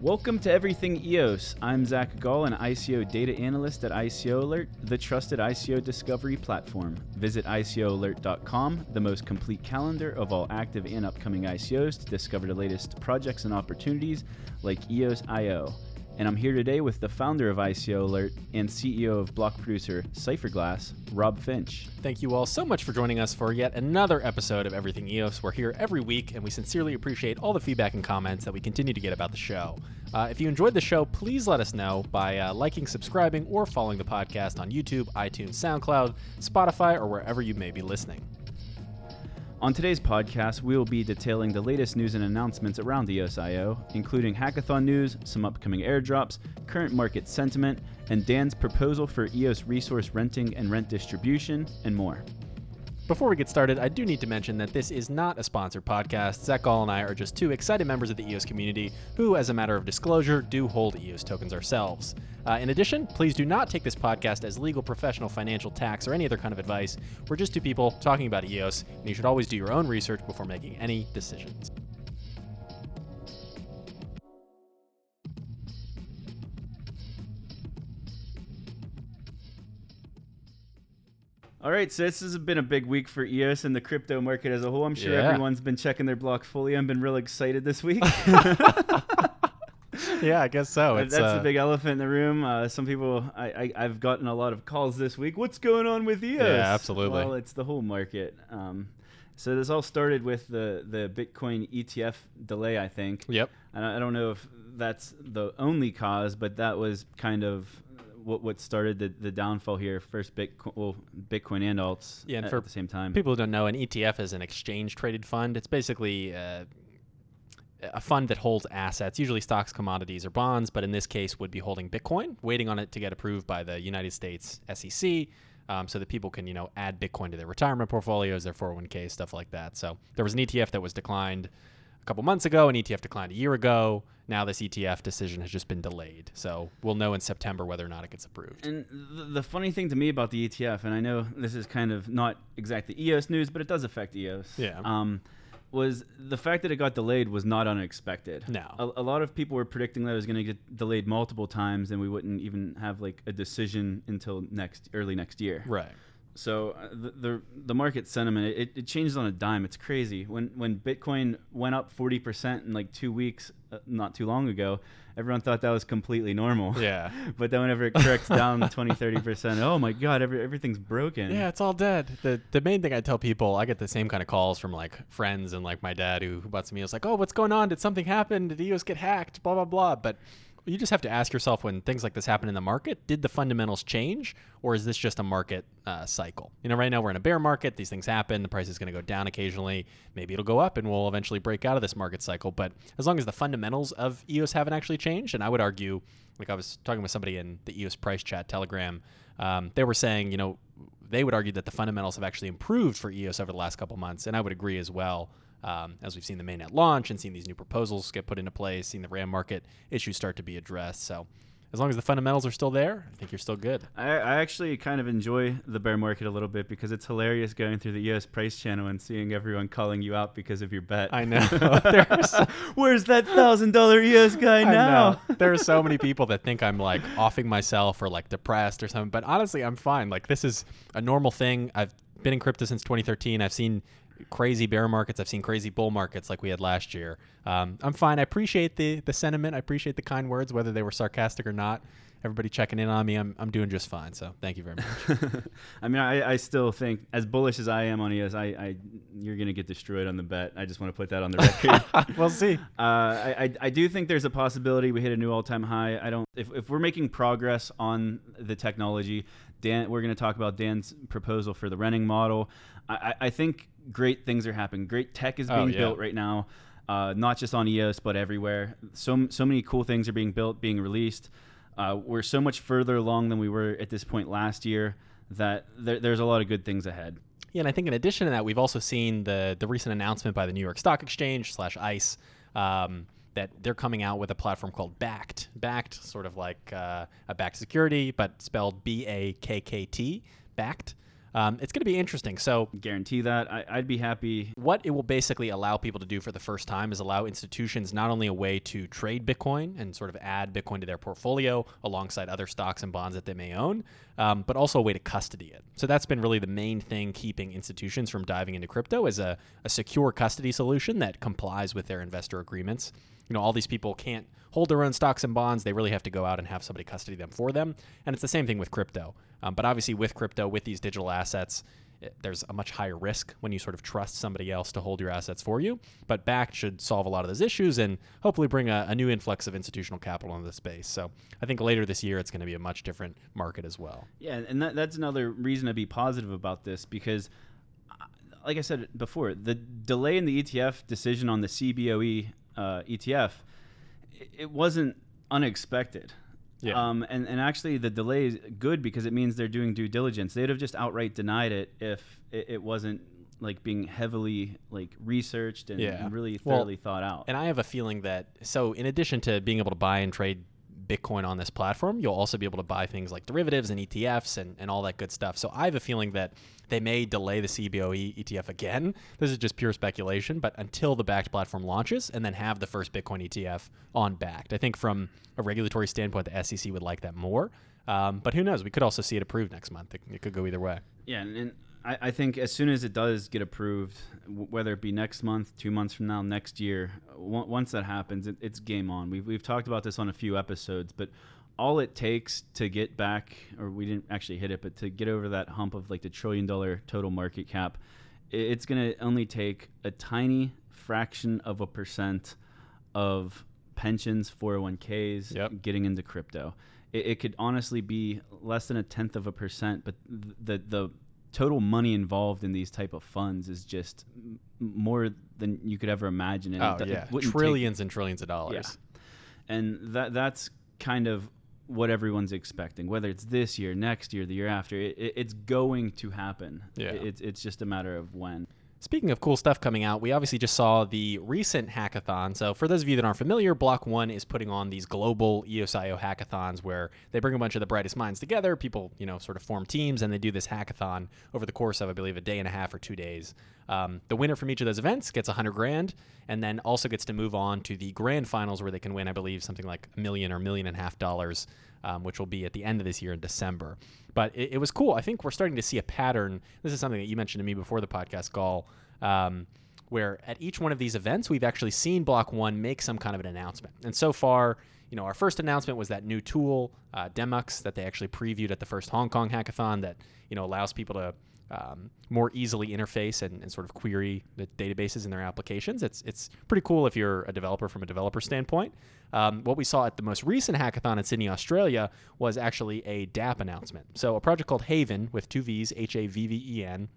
Welcome to Everything EOS. I'm Zach Gall, an ICO data analyst at ICO Alert, the trusted ICO discovery platform. Visit ICOalert.com, the most complete calendar of all active and upcoming ICOs, to discover the latest projects and opportunities like EOS IO and I'm here today with the founder of ICO Alert and CEO of block producer Cypherglass, Rob Finch. Thank you all so much for joining us for yet another episode of Everything EOS. We're here every week, and we sincerely appreciate all the feedback and comments that we continue to get about the show. Uh, if you enjoyed the show, please let us know by uh, liking, subscribing, or following the podcast on YouTube, iTunes, SoundCloud, Spotify, or wherever you may be listening. On today's podcast, we will be detailing the latest news and announcements around the EOSIO, including hackathon news, some upcoming airdrops, current market sentiment, and Dan's proposal for EOS resource renting and rent distribution, and more. Before we get started, I do need to mention that this is not a sponsored podcast. Zach Gall and I are just two excited members of the EOS community who, as a matter of disclosure, do hold EOS tokens ourselves. Uh, in addition, please do not take this podcast as legal, professional, financial, tax, or any other kind of advice. We're just two people talking about EOS, and you should always do your own research before making any decisions. All right, so this has been a big week for EOS and the crypto market as a whole. I'm sure Yeah. everyone's been checking their blockfolio and been really excited this week. yeah, I guess so. That's the big elephant in the room. Uh, some people, I, I, I've gotten a lot of calls this week. What's going on with EOS? Yeah, absolutely. Well, it's the whole market. Um, so this all started with the, the Bitcoin ETF delay, I think. Yep. And I I don't know if that's the only cause, but that was kind of what what started the, the downfall here. First Bitcoin, well, Bitcoin and alts Yeah, and at, for at the same time. People who don't know, an ETF is an exchange traded fund. It's basically uh, a fund that holds assets, usually stocks, commodities, or bonds, but in this case would be holding Bitcoin, waiting on it to get approved by the United States SEC. Um, so that people can, you know, add Bitcoin to their retirement portfolios, their 401k, stuff like that. So there was an ETF that was declined couple months ago, an ETF declined a year ago. Now this ETF decision has just been delayed. So we'll know in September whether or not it gets approved. And the, the funny thing to me about the ETF, and I know this is kind of not exactly EOS news, but it does affect EOS. Yeah. Um, was the fact that it got delayed was not unexpected. No. A, a lot of people were predicting that it was going to get delayed multiple times, and we wouldn't even have like a decision until next early next year. Right. So uh, the, the the market sentiment it, it changes on a dime. It's crazy. When when Bitcoin went up forty percent in like two weeks, uh, not too long ago, everyone thought that was completely normal. Yeah. but then whenever it corrects down 20, 30 percent, oh my god, every, everything's broken. Yeah, it's all dead. The the main thing I tell people, I get the same kind of calls from like friends and like my dad who, who butts me. It's like, oh, what's going on? Did something happen? Did EOS get hacked? Blah blah blah. But you just have to ask yourself when things like this happen in the market: Did the fundamentals change, or is this just a market uh, cycle? You know, right now we're in a bear market. These things happen. The price is going to go down occasionally. Maybe it'll go up, and we'll eventually break out of this market cycle. But as long as the fundamentals of EOS haven't actually changed, and I would argue, like I was talking with somebody in the EOS price chat Telegram, um, they were saying, you know, they would argue that the fundamentals have actually improved for EOS over the last couple months, and I would agree as well. Um, as we've seen the mainnet launch and seen these new proposals get put into place, seen the RAM market issues start to be addressed. So, as long as the fundamentals are still there, I think you're still good. I, I actually kind of enjoy the bear market a little bit because it's hilarious going through the EOS price channel and seeing everyone calling you out because of your bet. I know. Where's that thousand dollar EOS guy I now? know. There are so many people that think I'm like offing myself or like depressed or something, but honestly, I'm fine. Like this is a normal thing. I've been in crypto since 2013. I've seen crazy bear markets. I've seen crazy bull markets like we had last year. Um, I'm fine. I appreciate the the sentiment. I appreciate the kind words, whether they were sarcastic or not. Everybody checking in on me. I'm I'm doing just fine. So thank you very much. I mean, I, I still think, as bullish as I am on EOS, I, I you're gonna get destroyed on the bet. I just want to put that on the record. we'll see. Uh, I, I I do think there's a possibility we hit a new all-time high. I don't if, if we're making progress on the technology. Dan, we're going to talk about Dan's proposal for the renting model. I, I think great things are happening. Great tech is Oh, being yeah. built right now, uh, not just on EOS but everywhere. So so many cool things are being built, being released. Uh, we're so much further along than we were at this point last year that there, there's a lot of good things ahead. Yeah, and I think in addition to that, we've also seen the the recent announcement by the New York Stock Exchange slash ICE um, that they're coming out with a platform called Bakkt. Bakkt, sort of like uh, a backed security, but spelled B A K K T. Bakkt. Um, it's going to be interesting. So, Guarantee that. I, I'd be happy. what it will basically allow people to do for the first time is allow institutions not only a way to trade Bitcoin and sort of add Bitcoin to their portfolio alongside other stocks and bonds that they may own, um, but also a way to custody it. So that's been really the main thing keeping institutions from diving into crypto is a, a secure custody solution that complies with their investor agreements. You know, all these people can't hold their own stocks and bonds. They really have to go out and have somebody custody them for them. And it's the same thing with crypto. Um, but obviously, with crypto, with these digital assets, it- there's a much higher risk when you sort of trust somebody else to hold your assets for you. But Bakkt should solve a lot of those issues and hopefully bring a, a new influx of institutional capital into the space. So I think later this year, it's going to be a much different market as well. Yeah, and that, that's another reason to be positive about this because, uh, like I said before, the delay in the ETF decision on the CBOE uh, ETF, it, wasn't unexpected. Yeah. Um, and, and actually, the delay is good because it means they're doing due diligence. They'd have just outright denied it if it, it wasn't like being heavily like researched and, Yeah. and really Well, thoroughly thought out. And I have a feeling that so in addition to being able to buy and trade Bitcoin on this platform, you'll also be able to buy things like derivatives and ETFs and, and all that good stuff. So I have a feeling that they may delay the CBOE ETF again. This is just pure speculation, but until the Bakkt platform launches and then have the first Bitcoin ETF on Bakkt. I think from a regulatory standpoint, the SEC would like that more. Um, but who knows? We could also see it approved next month. It, it could go either way. Yeah, and, and I, I think as soon as it does get approved, w- whether it be next month, two months from now, next year, w- once that happens, it, it's game on. We've, we've talked about this on a few episodes, but all it takes to get back, or we didn't actually hit it, but to get over that hump of like the trillion dollar total market cap, it's going to only take a tiny fraction of a percent of pensions, 401ks, Yep. getting into crypto. It, it could honestly be less than a tenth of a percent, but th- the the total money involved in these type of funds is just m- more than you could ever imagine. And Oh, it, do- it yeah. take- Trillions and trillions of dollars. Yeah. and that that's kind of what everyone's expecting. Whether it's this year, next year, the year after, it, it, it's going to happen. Yeah. It- it's it's just a matter of when. Speaking of cool stuff coming out, we obviously just saw the recent hackathon. So, for those of you that aren't familiar, Block One is putting on these global EOSIO hackathons where they bring a bunch of the brightest minds together. People, you know, sort of form teams and they do this hackathon over the course of, I believe, a day and a half or two days. Um, the winner from each of those events gets a hundred grand, and then also gets to move on to the grand finals where they can win, I believe, something like a million or million and a half dollars um, which will be at the end of this year in December. But it, it was cool. I think we're starting to see a pattern. This is something that you mentioned to me before the podcast, Gall, um, where at each one of these events, we've actually seen Block One make some kind of an announcement. And so far, you know, our first announcement was that new tool, uh, Demux, that they actually previewed at the first Hong Kong hackathon that, you know, allows people to um, more easily interface and, and sort of query the databases in their applications. It's it's pretty cool if you're a developer from a developer standpoint. Um, what we saw at the most recent hackathon in Sydney, Australia, was actually a DApp announcement. So a project called Havven with two V's, H A V V E N,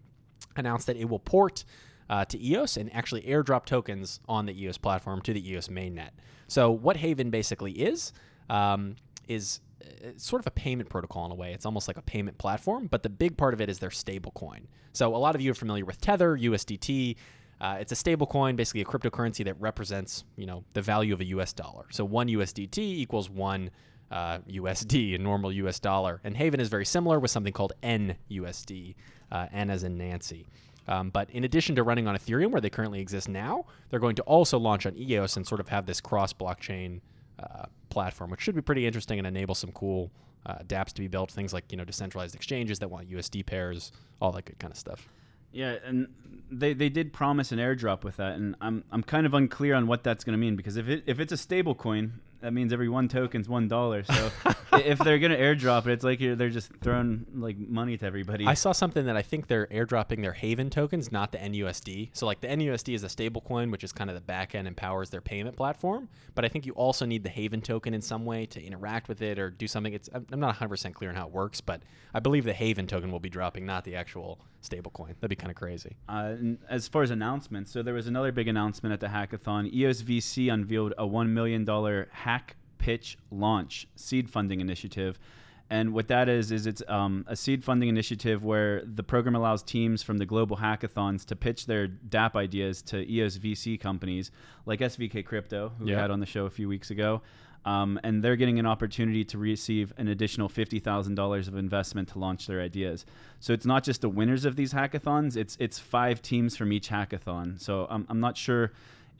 announced that it will port uh, to EOS and actually airdrop tokens on the EOS platform to the EOS mainnet. So what Havven basically is um, is it's sort of a payment protocol in a way. It's almost like a payment platform, but the big part of it is their stablecoin. So a lot of you are familiar with Tether, USDT. Uh, it's a stablecoin, basically a cryptocurrency that represents, you know, the value of a US dollar. So one USDT equals one uh, USD, a normal US dollar. And Havven is very similar with something called NUSD, uh, N as in Nancy. Um, but in addition to running on Ethereum, where they currently exist now, they're going to also launch on EOS and sort of have this cross blockchain uh, platform, which should be pretty interesting and enable some cool uh, dApps to be built. Things like you know decentralized exchanges that want USD pairs, all that good kind of stuff. Yeah, and they, they did promise an airdrop with that, and I'm I'm kind of unclear on what that's going to mean because if it if it's a stable coin, that means every one token's one dollar. So if they're going to airdrop it, it's like you're, they're just throwing like money to everybody. I saw something that I think they're airdropping their Havven tokens, not the NUSD. So like the NUSD is a stablecoin, which is kind of the back end and powers their payment platform. But I think you also need the Havven token in some way to interact with it or do something. It's I'm not 100% clear on how it works, but I believe the Havven token will be dropping, not the actual stablecoin. That'd be kind of crazy. Uh, as far as announcements, so there was another big announcement at the hackathon. E EOS VC unveiled a $1 million hack pitch launch seed funding initiative. And what that is is it's um, a seed funding initiative where the program allows teams from the global hackathons to pitch their DApp ideas to EOS VC companies like SVK Crypto, who we had on the show a few weeks ago. Um, and they're getting an opportunity to receive an additional $50,000 of investment to launch their ideas. So it's not just the winners of these hackathons, it's, it's five teams from each hackathon. So I'm, I'm not sure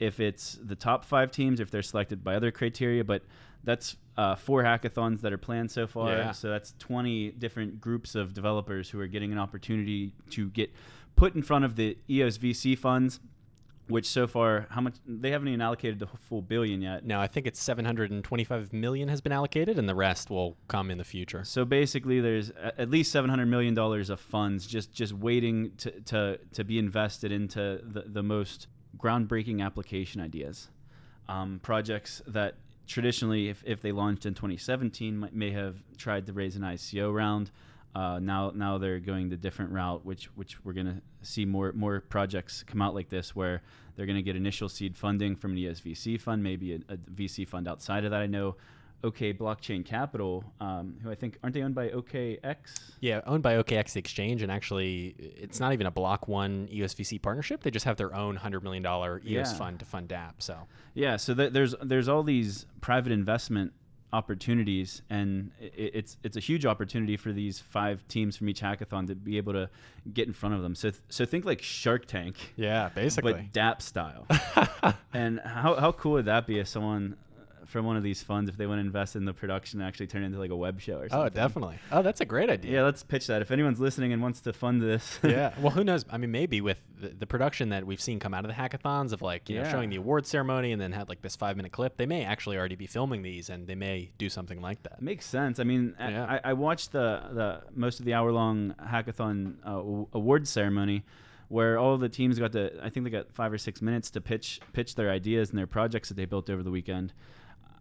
if it's the top five teams, if they're selected by other criteria, but that's uh, four hackathons that are planned so far. Yeah. So that's 20 different groups of developers who are getting an opportunity to get put in front of the EOS VC funds, which so far, how much they haven't even allocated the full billion yet. Now I think it's 725 million has been allocated, and the rest will come in the future. So basically, there's at least 700 million dollars of funds just just waiting to to, to be invested into the, the most groundbreaking application ideas, um, projects that traditionally, if, if they launched in 2017, might, may have tried to raise an ICO round. Uh, now now they're going the different route, which which we're gonna see more more projects come out like this, where they're gonna get initial seed funding from an EOSVC fund, maybe a, a VC fund outside of that. I know OK Blockchain Capital, um, who I think aren't they owned by OKEx? Yeah, owned by OKEx Exchange, and actually, it's not even a Block One EOSVC partnership. They just have their own hundred million dollar EOS Yeah. fund to fund DApp. So Yeah, so th- there's there's all these private investment opportunities, and it's it's a huge opportunity for these five teams from each hackathon to be able to get in front of them. So th- so think like Shark Tank, yeah, basically. but DApp style. and how how cool would that be if someone from one of these funds, if they want to invest in the production, and actually turn it into like a web show or something? oh, definitely. Oh, that's a great idea. Yeah, let's pitch that. If anyone's listening and wants to fund this, yeah. Well, who knows? I mean, maybe with the, the production that we've seen come out of the hackathons of like, you know, showing the award ceremony and then had like this five minute clip, they may actually already be filming these and they may do something like that. Makes sense. I mean, I- Yeah. I, I watched the, the most of the hour long hackathon uh, awards ceremony, where all the teams got to. I think they got five or six minutes to pitch pitch their ideas and their projects that they built over the weekend.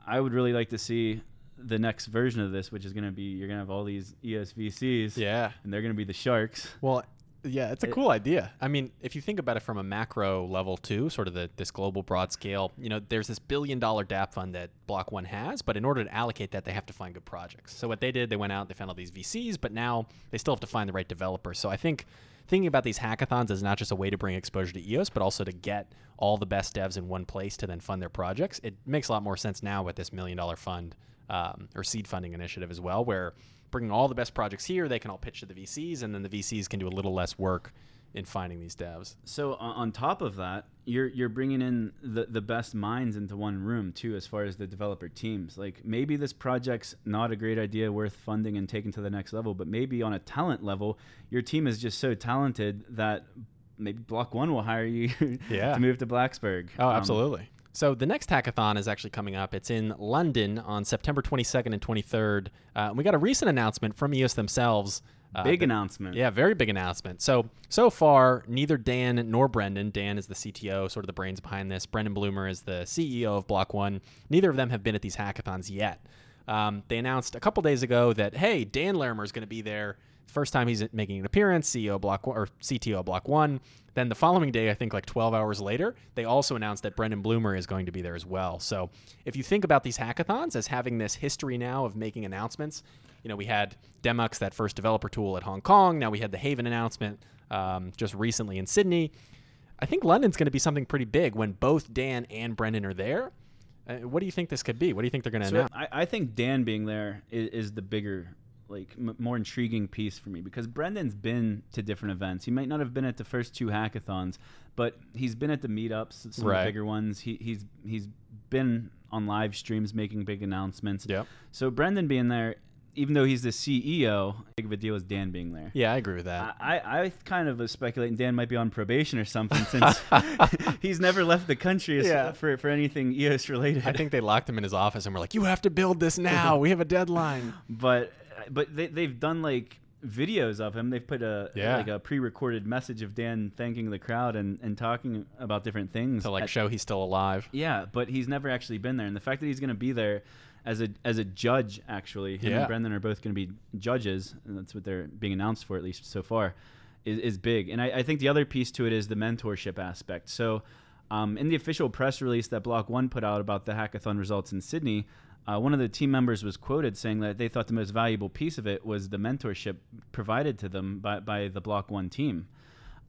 I would really like to see the next version of this, which is going to be you're going to have all these EOSVCs, Yeah. and they're going to be the sharks. Well, yeah, it's a cool idea. I mean, if you think about it from a macro level too, sort of the this global broad scale, you know, there's this billion dollar DApp fund that Block One has, but in order to allocate that, they have to find good projects. So what they did, they went out, they found all these VCs, but now they still have to find the right developers. So I think thinking about these hackathons is not just a way to bring exposure to EOS, but also to get all the best devs in one place to then fund their projects. It makes a lot more sense now with this million dollar fund um, or seed funding initiative as well, where bringing all the best projects here, they can all pitch to the VCs, and then the VCs can do a little less work in finding these devs. So on, top of that, you're you're bringing in the the best minds into one room too, as far as the developer teams. Like maybe this project's not a great idea, worth funding and taking to the next level, but maybe on a talent level, your team is just so talented that maybe Block One will hire you Yeah. to move to Blacksburg. Oh, Um, absolutely. So the next hackathon is actually coming up. It's in London on September 22nd and 23rd. Uh, and we got a recent announcement from EOS themselves. uh, big that- announcement. Yeah, very big announcement. So so far, neither Dan nor Brendan. Dan is the CTO, sort of the brains behind this. Brendan Blumer is the CEO of Block One. Neither of them have been at these hackathons yet. Um, they announced a couple days ago that hey, Dan Larimer is going to be there. First time he's making an appearance, CEO Block One or CTO Block One. Then the following day, I think like 12 hours later, they also announced that Brendan Blumer is going to be there as well. So if you think about these hackathons as having this history now of making announcements, you know, we had Demux, that first developer tool at Hong Kong. Now we had the Havven announcement um, just recently in Sydney. I think London's going to be something pretty big when both Dan and Brendan are there. Uh, what do you think this could be? What do you think they're going to So announce? I, I think Dan being there is, is the bigger, like, m- more intriguing piece for me because Brendan's been to different events. He might not have been at the first two hackathons, but he's been at the meetups, some Right. bigger ones. He, he's he's been on live streams making big announcements. Yep. So Brendan being there, even though he's the CEO, big of a deal is Dan being there. Yeah, I agree with that. I, I I kind of was speculating Dan might be on probation or something since he's never left the country Yeah. for, for anything EOS related. I think they locked him in his office and were like, "You have to build this now. We have a deadline." but but they they've done like videos of him. They've put a Yeah. like a pre-recorded message of Dan thanking the crowd and, and talking about different things. to like at- show he's still alive. yeah, but he's never actually been there, and the fact that he's going to be there as a as a judge, actually, him Yeah. and Brendan are both going to be judges, and that's what they're being announced for at least so far, is, is big. And I, I think the other piece to it is the mentorship aspect. So. Um, in the official press release that Block One put out about the hackathon results in Sydney, uh, one of the team members was quoted saying that they thought the most valuable piece of it was the mentorship provided to them by, by the Block One team.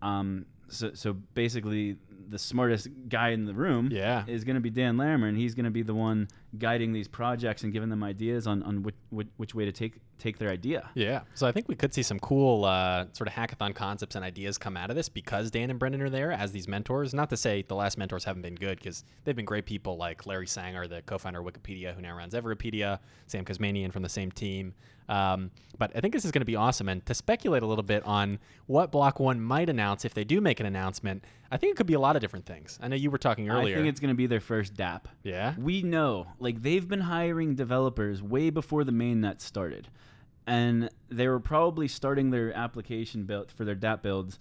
Um, so, so basically, the smartest guy in the room Yeah. is going to be Dan Larimer, and he's going to be the one guiding these projects and giving them ideas on, on which, which, which way to take take their idea. Yeah. So I think we could see some cool uh, sort of hackathon concepts and ideas come out of this because Dan and Brendan are there as these mentors. Not to say the last mentors haven't been good because they've been great people like Larry Sanger, the co-founder of Wikipedia, who now runs Everpedia, Sam Kazemian from the same team. Um, but I think this is going to be awesome. And to speculate a little bit on what Block One might announce if they do make an announcement, I think it could be a lot of different things. I know you were talking earlier. I think it's going to be their first DApp. yeah. We know, like they've been hiring developers way before the mainnet started, and they were probably starting their application build for their DApp builds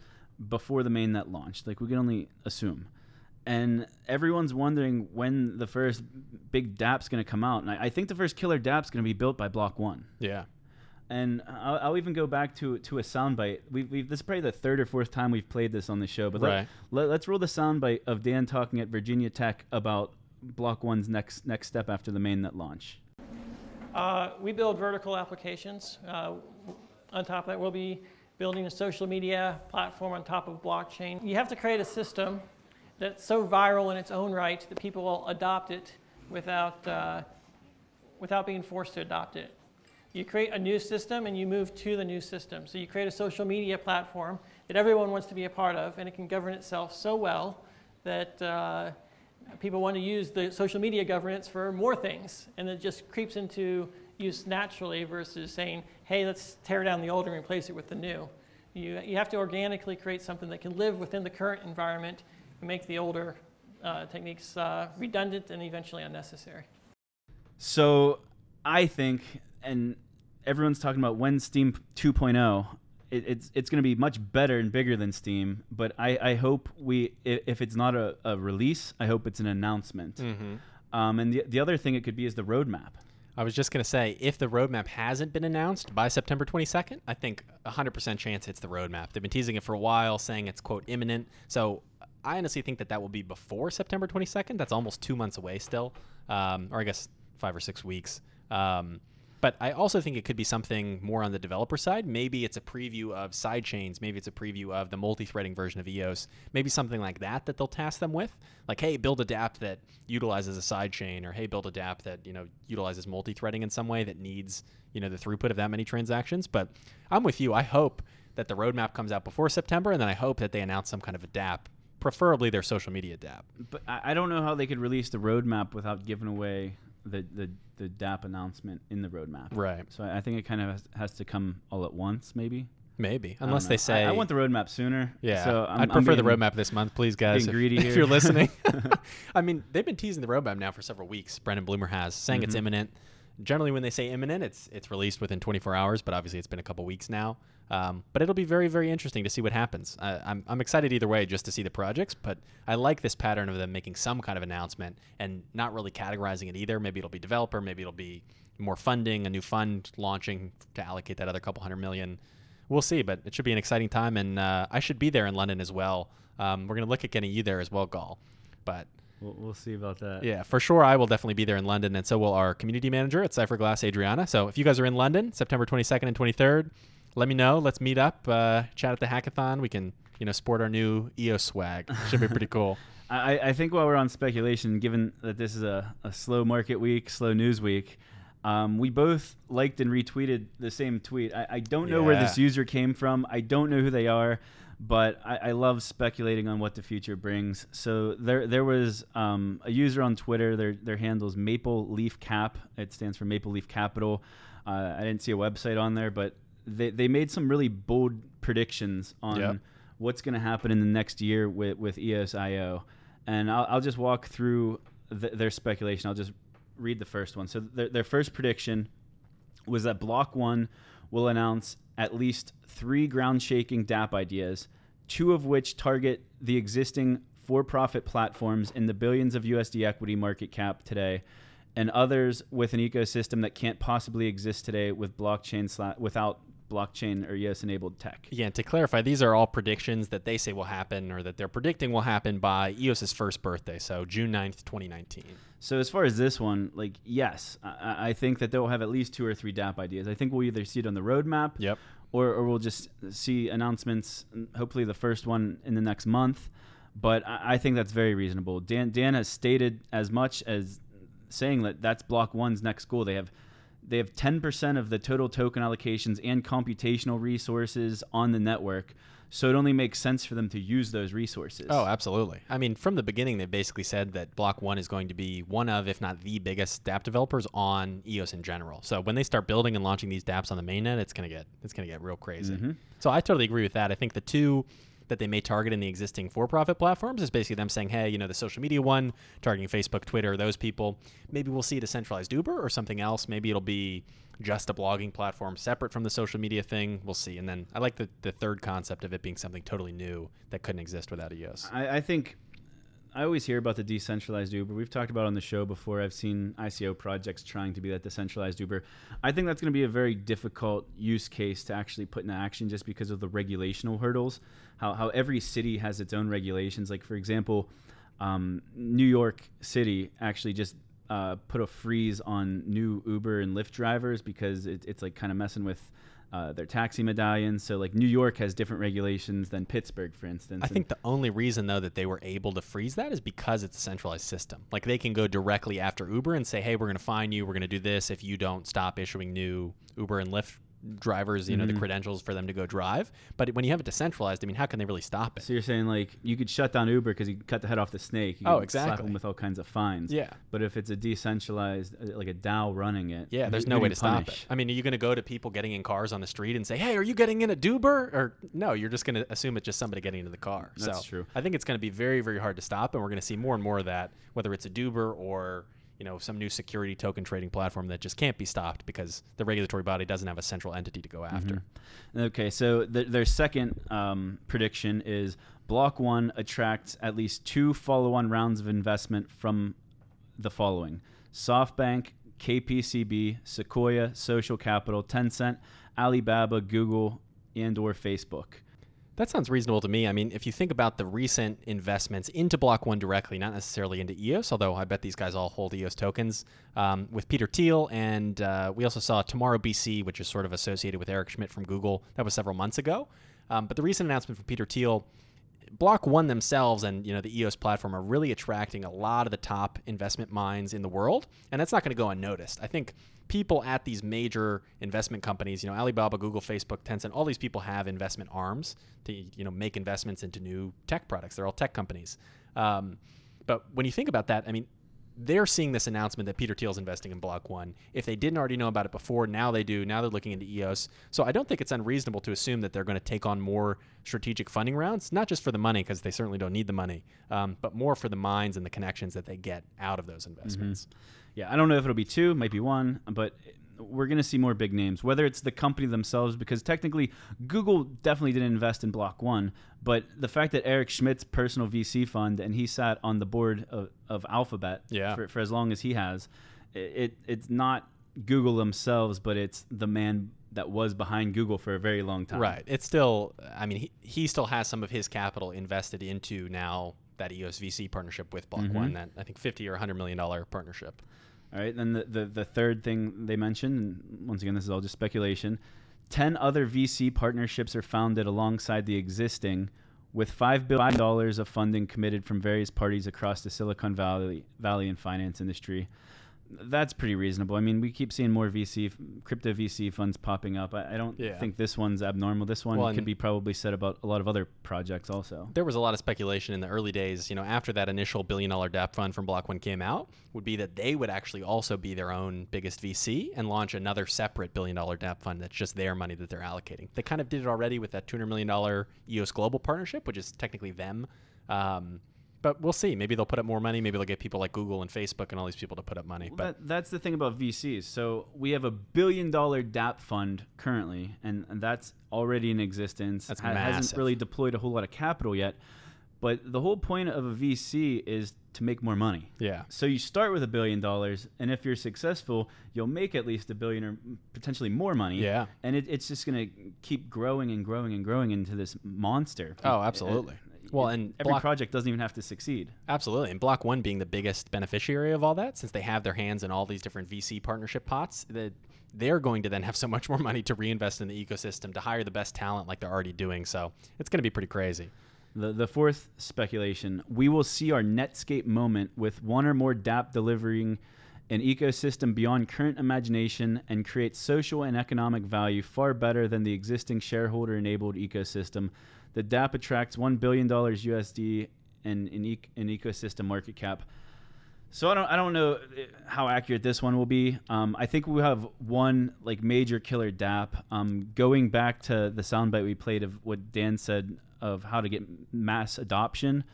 before the mainnet launched. Like we can only assume, and everyone's wondering when the first big DApp's going to come out. And I, I think the first killer DApp's going to be built by Block One. Yeah. And I'll, I'll even go back to to a soundbite. We've, we've this is probably the third or fourth time we've played this on the show. But Right. let, let, us roll the soundbite of Dan talking at Virginia Tech about Block One's next next step after the mainnet launch. Uh, we build vertical applications. Uh, on top of that, we'll be building a social media platform on top of blockchain. You have to create a system that's so viral in its own right that people will adopt it without, uh, without being forced to adopt it. You create a new system and you move to the new system. So you create a social media platform that everyone wants to be a part of, and it can govern itself so well that uh, people want to use the social media governance for more things, and it just creeps into use naturally versus saying, hey, let's tear down the old and replace it with the new. You, you have to organically create something that can live within the current environment and make the older uh, techniques uh, redundant and eventually unnecessary. So I think, and everyone's talking about when Steem 2.0. It, it's it's going to be much better and bigger than Steem, but I, I hope we if it's not a, a release, I hope it's an announcement. Mm-hmm. Um, and the, the other thing it could be is the roadmap. I was just going to say, if the roadmap hasn't been announced by September 22nd, I think 100% chance it's the roadmap. They've been teasing it for a while, saying it's, quote, imminent. So I honestly think that that will be before September 22nd. That's almost two months away still, um, or I guess five or six weeks. Um, but I also think it could be something more on the developer side. Maybe it's a preview of sidechains. Maybe it's a preview of the multi-threading version of EOS. Maybe something like that that they'll task them with. Like, hey, build a DApp that utilizes a sidechain, or hey, build a DApp that you know utilizes multi-threading in some way that needs you know the throughput of that many transactions. But I'm with you. I hope that the roadmap comes out before September, and then I hope that they announce some kind of a DApp, preferably their social media DApp. But I, don't know how they could release the roadmap without giving away the, the, the DApp announcement in the roadmap. Right. So I think it kind of has, has to come all at once, maybe. Maybe, unless they say. I, I want the roadmap sooner. Yeah, So I'm, I'd I'm prefer the roadmap this month, please, guys. being If, greedy if you're listening, I mean, they've been teasing the roadmap now for several weeks. Brendan Blumer has saying it's Mhm. imminent. Generally, when they say imminent, it's it's released within 24 hours, but obviously it's been a couple weeks now. Um, but it'll be very, very interesting to see what happens. I, I'm, I'm excited either way just to see the projects, but I like this pattern of them making some kind of announcement and not really categorizing it either. Maybe it'll be developer, maybe it'll be more funding, a new fund launching to allocate that other couple hundred million we'll see, but it should be an exciting time, and uh, I should be there in London as well. Um, we're gonna look at getting you there as well, Gall. But We'll, we'll see about that. yeah, for sure, I will definitely be there in London, and so will our community manager at Cypherglass, Adriana. So if you guys are in London, September 22nd and 23rd, let me know. Let's meet up, uh, chat at the hackathon. We can, you know, sport our new EOS swag. Should be pretty cool. I, I think while we're on speculation, given that this is a, a slow market week, slow news week, um, we both liked and retweeted the same tweet. I, I don't know where this user came from. I don't know who they are, but I, I love speculating on what the future brings. So there there was um, a user on Twitter. Their their handle is Maple Leaf Cap. It stands for Maple Leaf Capital. Uh, I didn't see a website on there, but they, they made some really bold predictions on Yep. what's going to happen in the next year with, with E EOS.io. And I'll, I'll just walk through th- their speculation. I'll just read the first one. So their, their first prediction was that Block One will announce at least three ground shaking DApp ideas, two of which target the existing for profit platforms in the billions of USD equity market cap today, and others with an ecosystem that can't possibly exist today with blockchain sla- without blockchain or EOS enabled tech. Yeah, to clarify, these are all predictions that they say will happen or that they're predicting will happen by EOS's first birthday, so June 9th, 2019. So as far as this one, like yes, I, I think that they'll have at least two or three DApp ideas. I think we'll either see it on the roadmap, Yep. or, or we'll just see announcements. Hopefully, the first one in the next month. But I, I think that's very reasonable. Dan Dan has stated as much as saying that that's Block One's next goal. They have they have 10% of the total token allocations and computational resources on the network. So it only makes sense for them to use those resources. Oh, absolutely. I mean, from the beginning, they basically said that Block One is going to be one of, if not the biggest DApp developers on EOS in general. So when they start building and launching these DApps on the mainnet, it's gonna get it's gonna get real crazy. Mm-hmm. So I totally agree with that. I think the two that they may target in the existing for-profit platforms is basically them saying, hey, you know, the social media one, targeting Facebook, Twitter, those people. Maybe we'll see a decentralized Uber or something else. Maybe it'll be just a blogging platform separate from the social media thing. We'll see. And then I like the, the third concept of it being something totally new that couldn't exist without EOS. I, I think I always hear about the decentralized Uber. We've talked about on the show before. I've seen ICO projects trying to be that decentralized Uber. I think that's going to be a very difficult use case to actually put into action just because of the regulational hurdles. How, how every city has its own regulations. Like, for example, um, New York City actually just uh, put a freeze on new Uber and Lyft drivers because it, it's like kind of messing with. Uh, their taxi medallions. So, like New York has different regulations than Pittsburgh, for instance. I And- think the only reason though that they were able to freeze that is because it's a centralized system. Like they can go directly after Uber and say, "Hey, we're going to fine you. We're going to do this if you don't stop issuing new Uber and Lyft drivers, you know, Mm-hmm. the credentials for them to go drive." But when you have it decentralized, I mean, how can they really stop it? So you're saying like you could shut down Uber because you cut the head off the snake. You Oh, could Slap exactly. them with all kinds of fines. Yeah. But if it's a decentralized, uh, like a DAO running it, Yeah, there's no way to stop it. I mean, are you going to go to people getting in cars on the street and say, "Hey, are you getting in a Duber?" Or no, you're just going to assume it's just somebody getting into the car. That's so true. I think it's going to be very, very hard to stop, and we're going to see more and more of that, whether it's a Duber or you know some new security token trading platform that just can't be stopped because the regulatory body doesn't have a central entity to go after. Mm-hmm. Okay, so th- their second um, prediction is Block One attracts at least two follow-on rounds of investment from the following: SoftBank, KPCB, Sequoia, Social Capital, Tencent, Alibaba, Google, and/or Facebook. That sounds reasonable to me. I mean, if you think about the recent investments into Block One directly, not necessarily into EOS, although I bet these guys all hold EOS tokens, um, with Peter Thiel, and uh, we also saw Tomorrow BC, which is sort of associated with Eric Schmidt from Google. That was several months ago. Um, but the recent announcement from Peter Thiel, Block One themselves and you know the EOS platform are really attracting a lot of the top investment minds in the world, and that's not going to go unnoticed. I think people at these major investment companies, you know Alibaba, Google, Facebook, Tencent, all these people have investment arms to you know make investments into new tech products. They're all tech companies. Um, but when you think about that, I mean, they're seeing this announcement that Peter Thiel's investing in Block One. If they didn't already know about it before, now they do. Now they're looking into EOS. So I don't think it's unreasonable to assume that they're going to take on more strategic funding rounds, not just for the money, because they certainly don't need the money, um, but more for the minds and the connections that they get out of those investments. Yeah, I don't know if it'll be two, might be one, but we're going to see more big names, whether it's the company themselves, because technically Google definitely didn't invest in Block One, but the fact that Eric Schmidt's personal VC fund and he sat on the board of, of Alphabet Yeah. for, for as long as he has, it, it it's not Google themselves, but it's the man that was behind Google for a very long time. Right. It's still, I mean, he, he still has some of his capital invested into now that EOS VC partnership with Block mm-hmm. One, that I think 50 or 100 million dollar partnership. All right. Then the, the, the third thing they mentioned, and once again, this is all just speculation 10 other VC partnerships are founded alongside the existing, with $5 billion of funding committed from various parties across the Silicon Valley, Valley and finance industry. That's pretty reasonable. I mean, we keep seeing more VC, crypto VC funds popping up. I, I don't Yeah. think this one's abnormal. This one Well, could be probably said about a lot of other projects also. There was a lot of speculation in the early days, you know, after that initial billion dollar DApp fund from Block One came out, would be that they would actually also be their own biggest VC and launch another separate billion dollar DApp fund that's just their money that they're allocating. They kind of did it already with that $200 million EOS Global partnership, which is technically them. Um, but we'll see. Maybe they'll put up more money. Maybe they'll get people like Google and Facebook and all these people to put up money. Well, But that, that's the thing about VCs. So we have a billion dollar DApp fund currently, and, and that's already in existence. That's Ha- Hasn't really deployed a whole lot of capital yet. But the whole point of a VC is to make more money. Yeah. So you start with a billion dollars, and if you're successful, you'll make at least a billion or potentially more money. Yeah. And it, it's just going to keep growing and growing and growing into this monster. Oh, absolutely. Well, and every Block- project doesn't even have to succeed. Absolutely. And Block One being the biggest beneficiary of all that, since they have their hands in all these different VC partnership pots, that they're going to then have so much more money to reinvest in the ecosystem to hire the best talent like they're already doing. So it's going to be pretty crazy. The, the fourth speculation we will see our Netscape moment with one or more DApp delivering an ecosystem beyond current imagination and create social and economic value far better than the existing shareholder enabled ecosystem. The DApp attracts $1 billion USD in, in, e- in ecosystem market cap. So I don't I don't know uh, how accurate this one will be. Um, I think we have one like major killer DApp. Um, going back to the soundbite we played of what Dan said of how to get mass adoption.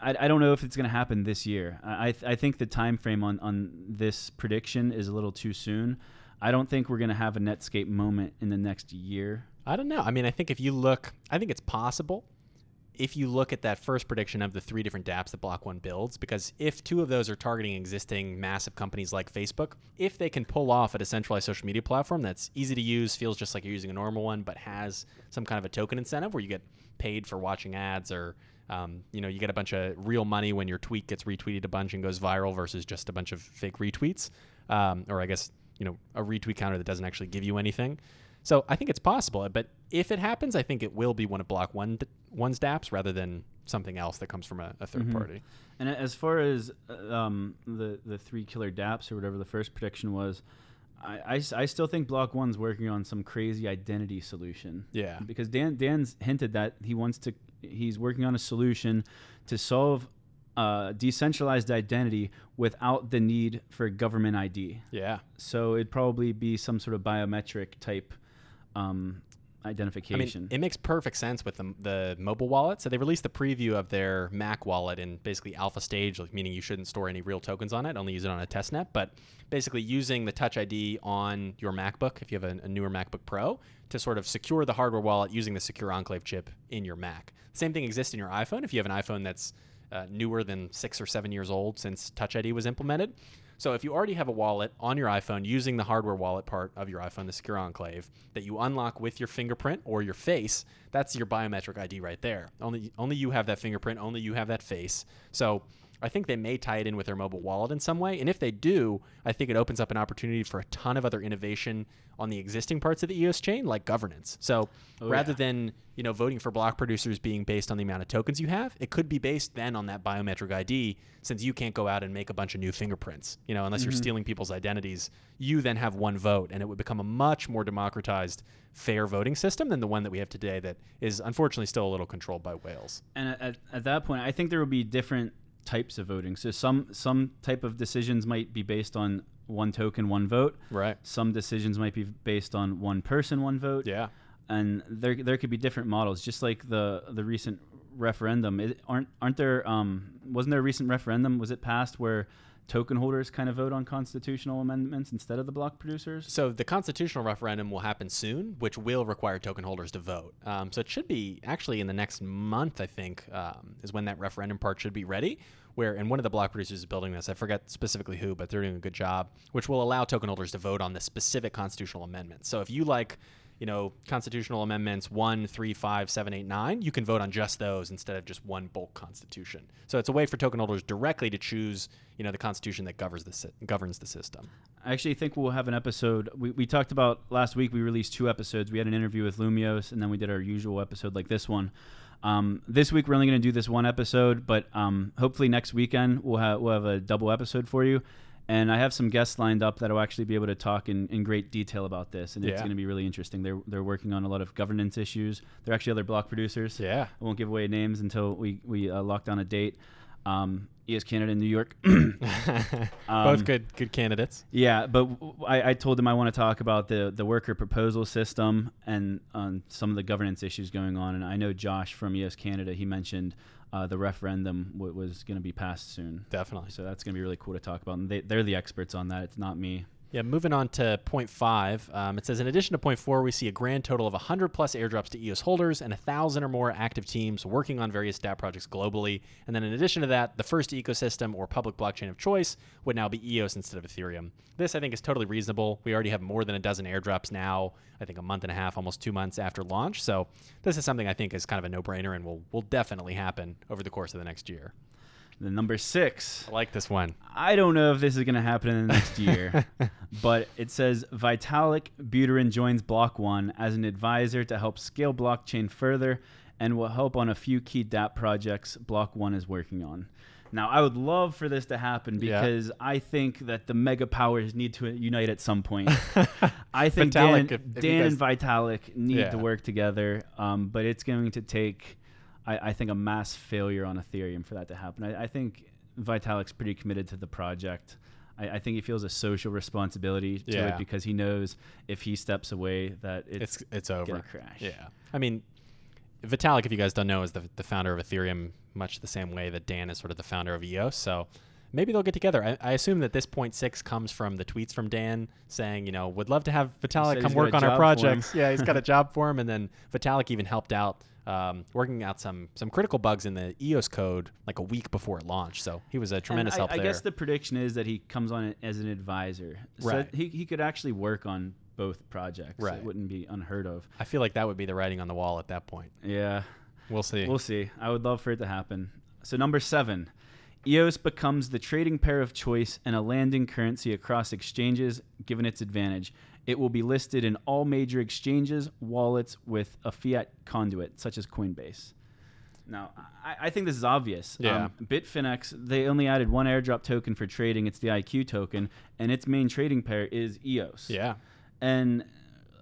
I, I don't know if it's going to happen this year. I, I think the time frame on, on this prediction is a little too soon. I don't think we're going to have a Netscape moment in the next year. I don't know. I mean, I think if you look, I think it's possible if you look at that first prediction of the three different dApps that Block One builds, because if two of those are targeting existing massive companies like Facebook, if they can pull off a decentralized social media platform that's easy to use, feels just like you're using a normal one, but has some kind of a token incentive where you get paid for watching ads or um, you know, you get a bunch of real money when your tweet gets retweeted a bunch and goes viral versus just a bunch of fake retweets. Um, or I guess, you know, a retweet counter that doesn't actually give you anything. So I think it's possible, but if it happens, I think it will be one of Block One One's DApps rather than something else that comes from a, a 3rd Mhm. party. And as far as uh, um, the the three killer DApps or whatever the first prediction was, I I still think Block One's working on some crazy identity solution. Yeah. Because Dan Dan's hinted that he wants to he's working on a solution to solve uh, decentralized identity without the need for government ID. Yeah. So it'd probably be some sort of biometric type um, I identification. mean, it makes perfect sense with the, the mobile wallet. So they released the preview of their Mac wallet in basically alpha stage, like meaning you shouldn't store any real tokens on it, only use it on a test net. But basically using the Touch ID on your MacBook, if you have a, a newer MacBook Pro, to sort of secure the hardware wallet using the Secure Enclave chip in your Mac. Same thing exists in your iPhone. If you have an iPhone that's uh, newer than six or seven years old since Touch ID was implemented. So if you already have a wallet on your iPhone using the hardware wallet part of your iPhone, the Secure Enclave, that you unlock with your fingerprint or your face, that's your biometric ID right there. Only only you have that fingerprint, only you have that face. So I think they may tie it in with their mobile wallet in some way. And if they do, I think it opens up an opportunity for a ton of other innovation on the existing parts of the EOS chain, like governance. So Oh, rather yeah. than you know voting for block producers being based on the amount of tokens you have, it could be based then on that biometric ID. Since you can't go out and make a bunch of new fingerprints, you know, unless you're mm-hmm. stealing people's identities, you then have one vote, and it would become a much more democratized, fair voting system than the one that we have today, that is unfortunately still a little controlled by whales. and at, at that point, I think there will be different types of voting. So some some type of decisions might be based on one token, one vote. Right. Some decisions might be based on one person, one vote. Yeah. And there there could be different models, just like the the recent referendum. It, aren't aren't there? Um, wasn't there a recent referendum? Was it passed where token holders kind of vote on constitutional amendments instead of the block producers? So the constitutional referendum will happen soon, which will require token holders to vote. Um, so it should be actually in the next month, I think, um, is when that referendum part should be ready. Where and one of the block producers is building this. I forget specifically who, but they're doing a good job, which will allow token holders to vote on the specific constitutional amendments. So if you like, you know, constitutional amendments one, three, five, seven, eight, nine, you can vote on just those instead of just one bulk constitution. So it's a way for token holders directly to choose, you know, the constitution that governs the sy- governs the system. I actually think we'll have an episode. We, we talked about last week. We released two episodes. We had an interview with Lumeos, and then we did our usual episode like this one. Um, this week we're only going to do this one episode, but um, hopefully next weekend we'll have we'll have a double episode for you. And I have some guests lined up that will actually be able to talk in, in great detail about this, and it's going to be really interesting. They're they're working on a lot of governance issues. They're actually other block producers. Yeah. I won't give away names until we we uh, lock down a date. Um, EOS Canada in New York. Both Um, good good candidates. Yeah, but w- I, I told them I want to talk about the, the worker proposal system and um, some of the governance issues going on. And I know Josh from EOS Canada, he mentioned uh, the referendum w- was going to be passed soon. Definitely. So that's going to be really cool to talk about. And they, they're the experts on that. It's not me. Yeah, moving on to point five. Um, it says in addition to point four, we see a grand total of 100 plus airdrops to EOS holders and a thousand or more active teams working on various DApp projects globally. And then in addition to that, the first ecosystem or public blockchain of choice would now be EOS instead of Ethereum. This I think is totally reasonable. We already have more than a dozen airdrops now. I think a month and a half, almost two months after launch. So this is something I think is kind of a no-brainer and will will definitely happen over the course of the next year. The number six. I like this one. I don't know if this is going to happen in the next year, but it says Vitalik Buterin joins Block One as an advisor to help scale blockchain further and will help on a few key DApp projects Block One is working on. Now, I would love for this to happen Yeah. because I think that the mega powers need to unite at some point. I think Vitalik, Dan, if- if Dan guys- and Vitalik need Yeah. to work together, um, but it's going to take, I, I think, a mass failure on Ethereum for that to happen. I, I think Vitalik's pretty committed to the project. I, I think he feels a social responsibility to Yeah. it because he knows if he steps away that it's, it's it's over. crash. Yeah, I mean, Vitalik, if you guys don't know, is the the founder of Ethereum, much the same way that Dan is sort of the founder of EOS. So maybe they'll get together. I, I assume that this point six comes from the tweets from Dan saying, you know, would love to have Vitalik come work on our job for him. projects. yeah, he's got a job for him, and then Vitalik even helped out. Um, working out some some critical bugs in the EOS code like a week before it launched, so he was a tremendous and I, help I there. guess the prediction is that he comes on as an advisor. So Right. he, he could actually work on both projects. Right. It wouldn't be unheard of. I feel like that would be the writing on the wall at that point. Yeah. We'll see. We'll see. I would love for it to happen. So number seven, EOS becomes the trading pair of choice and a landing currency across exchanges, given its advantage. It will be listed in all major exchanges, wallets with a fiat conduit, such as Coinbase. Now, I, I think this is obvious. Yeah. Um, Bitfinex, they only added one airdrop token for trading. It's the IQ token, and its main trading pair is EOS. yeah. And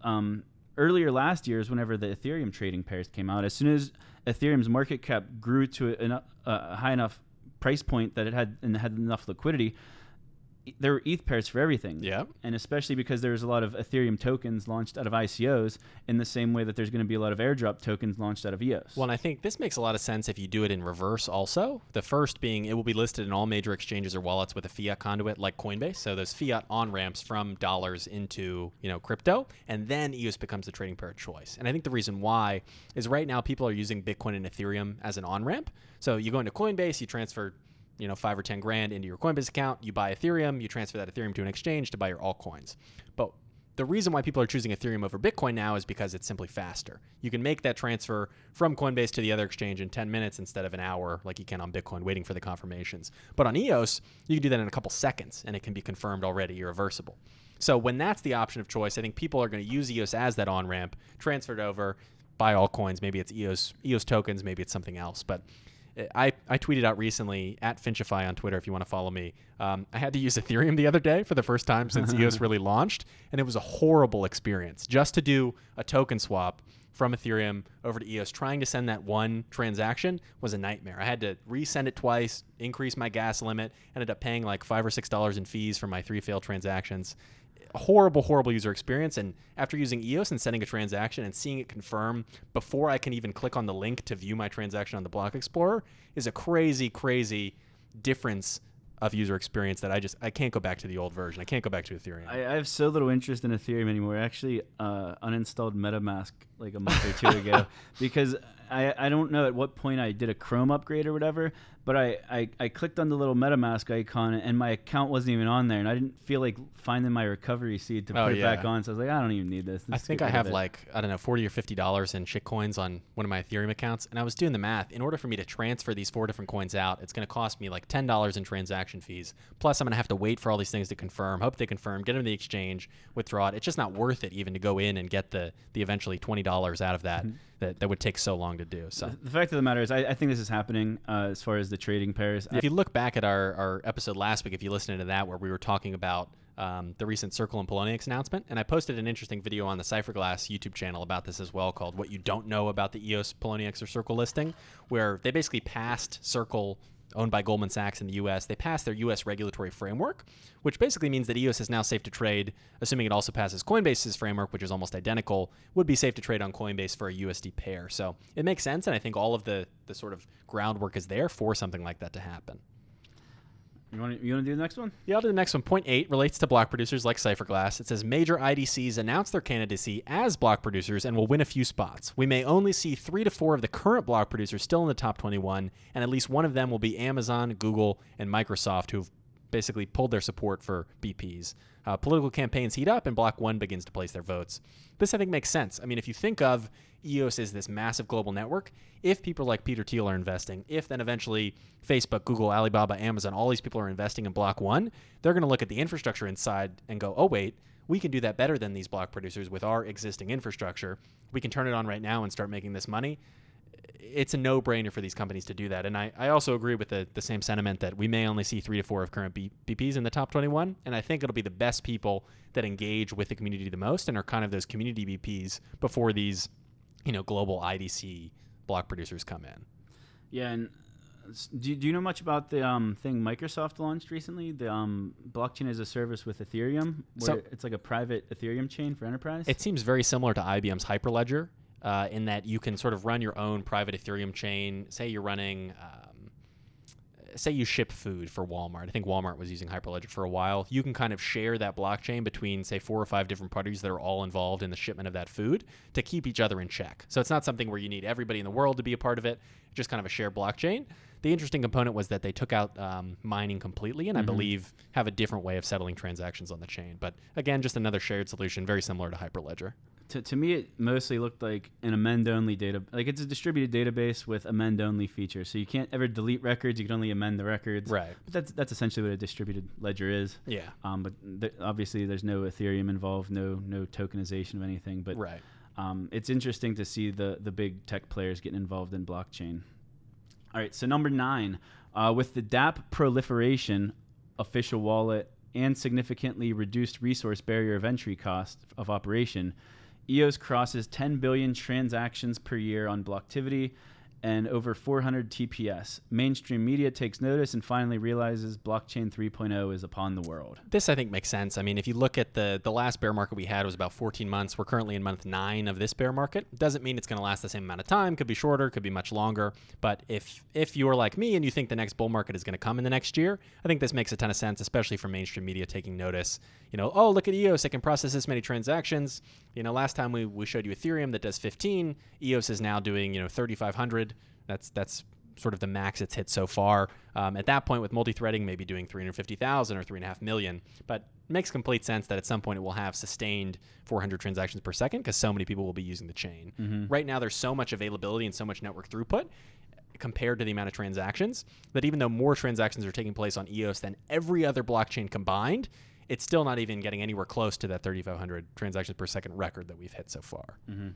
um, earlier last year is whenever the Ethereum trading pairs came out. As soon as Ethereum's market cap grew to an, a high enough price point that it had and had enough liquidity, there were ETH pairs for everything. Yeah. And especially because there's a lot of Ethereum tokens launched out of ICOs, in the same way that there's going to be a lot of airdrop tokens launched out of EOS. Well, and I think this makes a lot of sense if you do it in reverse also. The first being it will be listed in all major exchanges or wallets with a fiat conduit like Coinbase. So those fiat on ramps from dollars into, you know, crypto. And then EOS becomes the trading pair of choice. And I think the reason why is right now people are using Bitcoin and Ethereum as an on ramp. So you go into Coinbase, you transfer you know, five or 10 grand into your Coinbase account, you buy Ethereum, you transfer that Ethereum to an exchange to buy your altcoins. But the reason why people are choosing Ethereum over Bitcoin now is because it's simply faster. You can make that transfer from Coinbase to the other exchange in 10 minutes instead of an hour like you can on Bitcoin waiting for the confirmations. But on EOS, you can do that in a couple seconds and it can be confirmed already irreversible. So when that's the option of choice, I think people are going to use EOS as that on ramp, transfer it over, buy altcoins. Maybe it's EOS EOS tokens, maybe it's something else. But I, I tweeted out recently at Finchify on Twitter if you want to follow me. Um, I had to use Ethereum the other day for the first time since EOS really launched, and it was a horrible experience. Just to do a token swap from Ethereum over to EOS, trying to send that one transaction was a nightmare. I had to resend it twice, increase my gas limit, ended up paying like five or six dollars in fees for my three failed transactions horrible, horrible user experience. And after using EOS and sending a transaction and seeing it confirm before I can even click on the link to view my transaction on the Block Explorer is a crazy, crazy difference of user experience that I just I can't go back to the old version. I can't go back to Ethereum. I, I have so little interest in Ethereum anymore. I actually uh, uninstalled MetaMask like a month or two ago because I, I don't know at what point I did a Chrome upgrade or whatever, but I, I, I clicked on the little MetaMask icon and my account wasn't even on there, and I didn't feel like finding my recovery seed to Oh, put it back on. So I was like, I don't even need this. I Let's think I have like I don't know forty or fifty dollars in shitcoins on one of my Ethereum accounts, and I was doing the math. In order for me to transfer these four different coins out, it's going to cost me like ten dollars in transaction fees. Plus, I'm going to have to wait for all these things to confirm. Hope they confirm, get them to the exchange, withdraw it. It's just not worth it even to go in and get the the eventually twenty dollars out of that. Mm-hmm. That that would take so long to do. So. The fact of the matter is, I, I think this is happening uh, as far as the trading pairs. If you look back at our, our episode last week, if you listened to that, where we were talking about um, the recent Circle and Poloniex announcement, and I posted an interesting video on the Cypherglass YouTube channel about this as well, called "What You Don't Know About the EOS Poloniex or Circle Listing," where they basically passed Circle, owned by Goldman Sachs in the U.S. They passed their U.S. regulatory framework, which basically means that EOS is now safe to trade, assuming it also passes Coinbase's framework, which is almost identical, would be safe to trade on Coinbase for a USD pair. So it makes sense, and I think all of the the sort of groundwork is there for something like that to happen. You want to you want to do the next one? Yeah, I'll do the next one. Point eight relates to block producers like Cypherglass. It says major IDCs announce their candidacy as block producers and will win a few spots. We may only see three to four of the current block producers still in the top 21, and at least one of them will be Amazon, Google, and Microsoft, who've basically pulled their support for BPs. Uh, political campaigns heat up, and Block One begins to place their votes. This, I think, makes sense. I mean, if you think of EOS as this massive global network, if people like Peter Thiel are investing, if then eventually Facebook, Google, Alibaba, Amazon, all these people are investing in Block One, they're going to look at the infrastructure inside and go, oh, wait, we can do that better than these block producers with our existing infrastructure. We can turn it on right now and start making this money it's a no-brainer for these companies to do that. And I, I also agree with the, the same sentiment that we may only see three to four of current B, BPs in the top 21. And I think it'll be the best people that engage with the community the most and are kind of those community BPs before these, you know, global IDC block producers come in. Yeah, and do, do you know much about the um, thing Microsoft launched recently? The um, blockchain as a service with Ethereum, where so, it's like a private Ethereum chain for enterprise. It seems very similar to IBM's Hyperledger uh, in that you can sort of run your own private Ethereum chain. Say you're running, um, say you ship food for Walmart. I think Walmart was using Hyperledger for a while. You can kind of share that blockchain between, say, four or five different parties that are all involved in the shipment of that food to keep each other in check. So it's not something where you need everybody in the world to be a part of it, just kind of a shared blockchain. The interesting component was that they took out um, mining completely, and mm-hmm. I believe have a different way of settling transactions on the chain. But again, just another shared solution, very similar to Hyperledger to, to me it mostly looked like an amend only data like it's a distributed database with amend only features. So you can't ever delete records you can only amend the records. Right. But that's that's essentially what a distributed ledger is. Yeah. Um, but th- obviously there's no ethereum involved no no tokenization of anything. But right. um, it's interesting to see the the big tech players getting involved in blockchain. All right so number nine uh, with the dApp proliferation official wallet and significantly reduced resource barrier of entry cost of operation EOS crosses 10 billion transactions per year on Blocktivity and over 400 TPS. Mainstream media takes notice and finally realizes blockchain 3.0 is upon the world. This I think makes sense. I mean, if you look at the the last bear market we had was about 14 months. We're currently in month 9 of this bear market. Doesn't mean it's going to last the same amount of time. Could be shorter, could be much longer, but if if you're like me and you think the next bull market is going to come in the next year, I think this makes a ton of sense, especially for mainstream media taking notice. You know, oh, look at EOS, it can process this many transactions. You know, last time we we showed you Ethereum that does 15, EOS is now doing, you know, 3500 that's that's sort of the max it's hit so far. Um, at that point, with multi-threading, maybe doing 350,000 or three and a half million, but it makes complete sense that at some point it will have sustained 400 transactions per second because so many people will be using the chain. Mm-hmm. Right now, there's so much availability and so much network throughput compared to the amount of transactions that even though more transactions are taking place on EOS than every other blockchain combined, it's still not even getting anywhere close to that 3,500 transactions per second record that we've hit so far. Mm-hmm.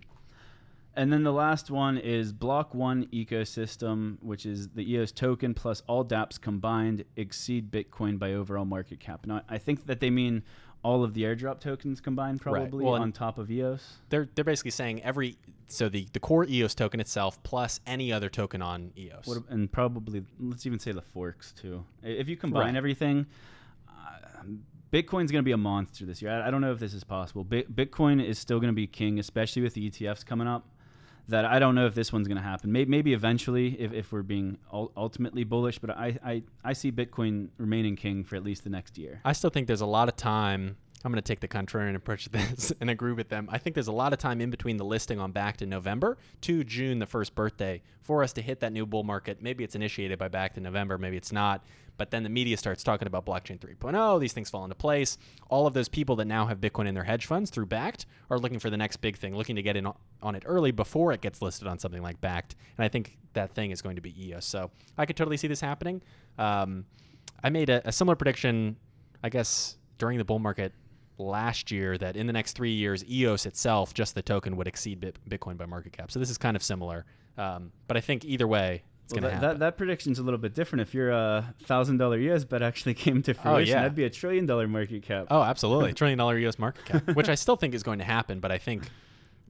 And then the last one is Block One ecosystem, which is the EOS token plus all DApps combined exceed Bitcoin by overall market cap. Now, I think that they mean all of the airdrop tokens combined, probably right. well, on top of EOS. They're they're basically saying every so the the core EOS token itself plus any other token on EOS, what, and probably let's even say the forks too. If you combine right. everything. Uh, Bitcoin's going to be a monster this year. I, I, don't know if this is possible. Bitcoin is still going to be king, especially with the ETFs coming up that I don't know if this one's going to happen. Maybe, maybe eventually, if, if we're being ultimately bullish, but I, I, I see Bitcoin remaining king for at least the next year. I still think there's a lot of time. I'm going to take the contrarian approach to this and agree with them. I think there's a lot of time in between the listing on Bakkt in November to June, the first birthday, for us to hit that new bull market. Maybe it's initiated by Bakkt in November, maybe it's not. But then the media starts talking about blockchain 3.0. These things fall into place. All of those people that now have Bitcoin in their hedge funds through Bakkt are looking for the next big thing, looking to get in on it early before it gets listed on something like Bakkt. And I think that thing is going to be EOS. So I could totally see this happening. Um, I made a, a similar prediction, I guess, during the bull market last year that in the next three years, EOS itself, just the token, would exceed Bitcoin by market cap. So this is kind of similar. Um, but I think either way, well, that, that, that, prediction's a little bit different. If your a thousand dollar EOS bet actually came to oh, fruition, oh, yeah. that'd be a trillion dollar market cap. Oh, absolutely, trillion dollar EOS market cap, which I still think is going to happen. But I think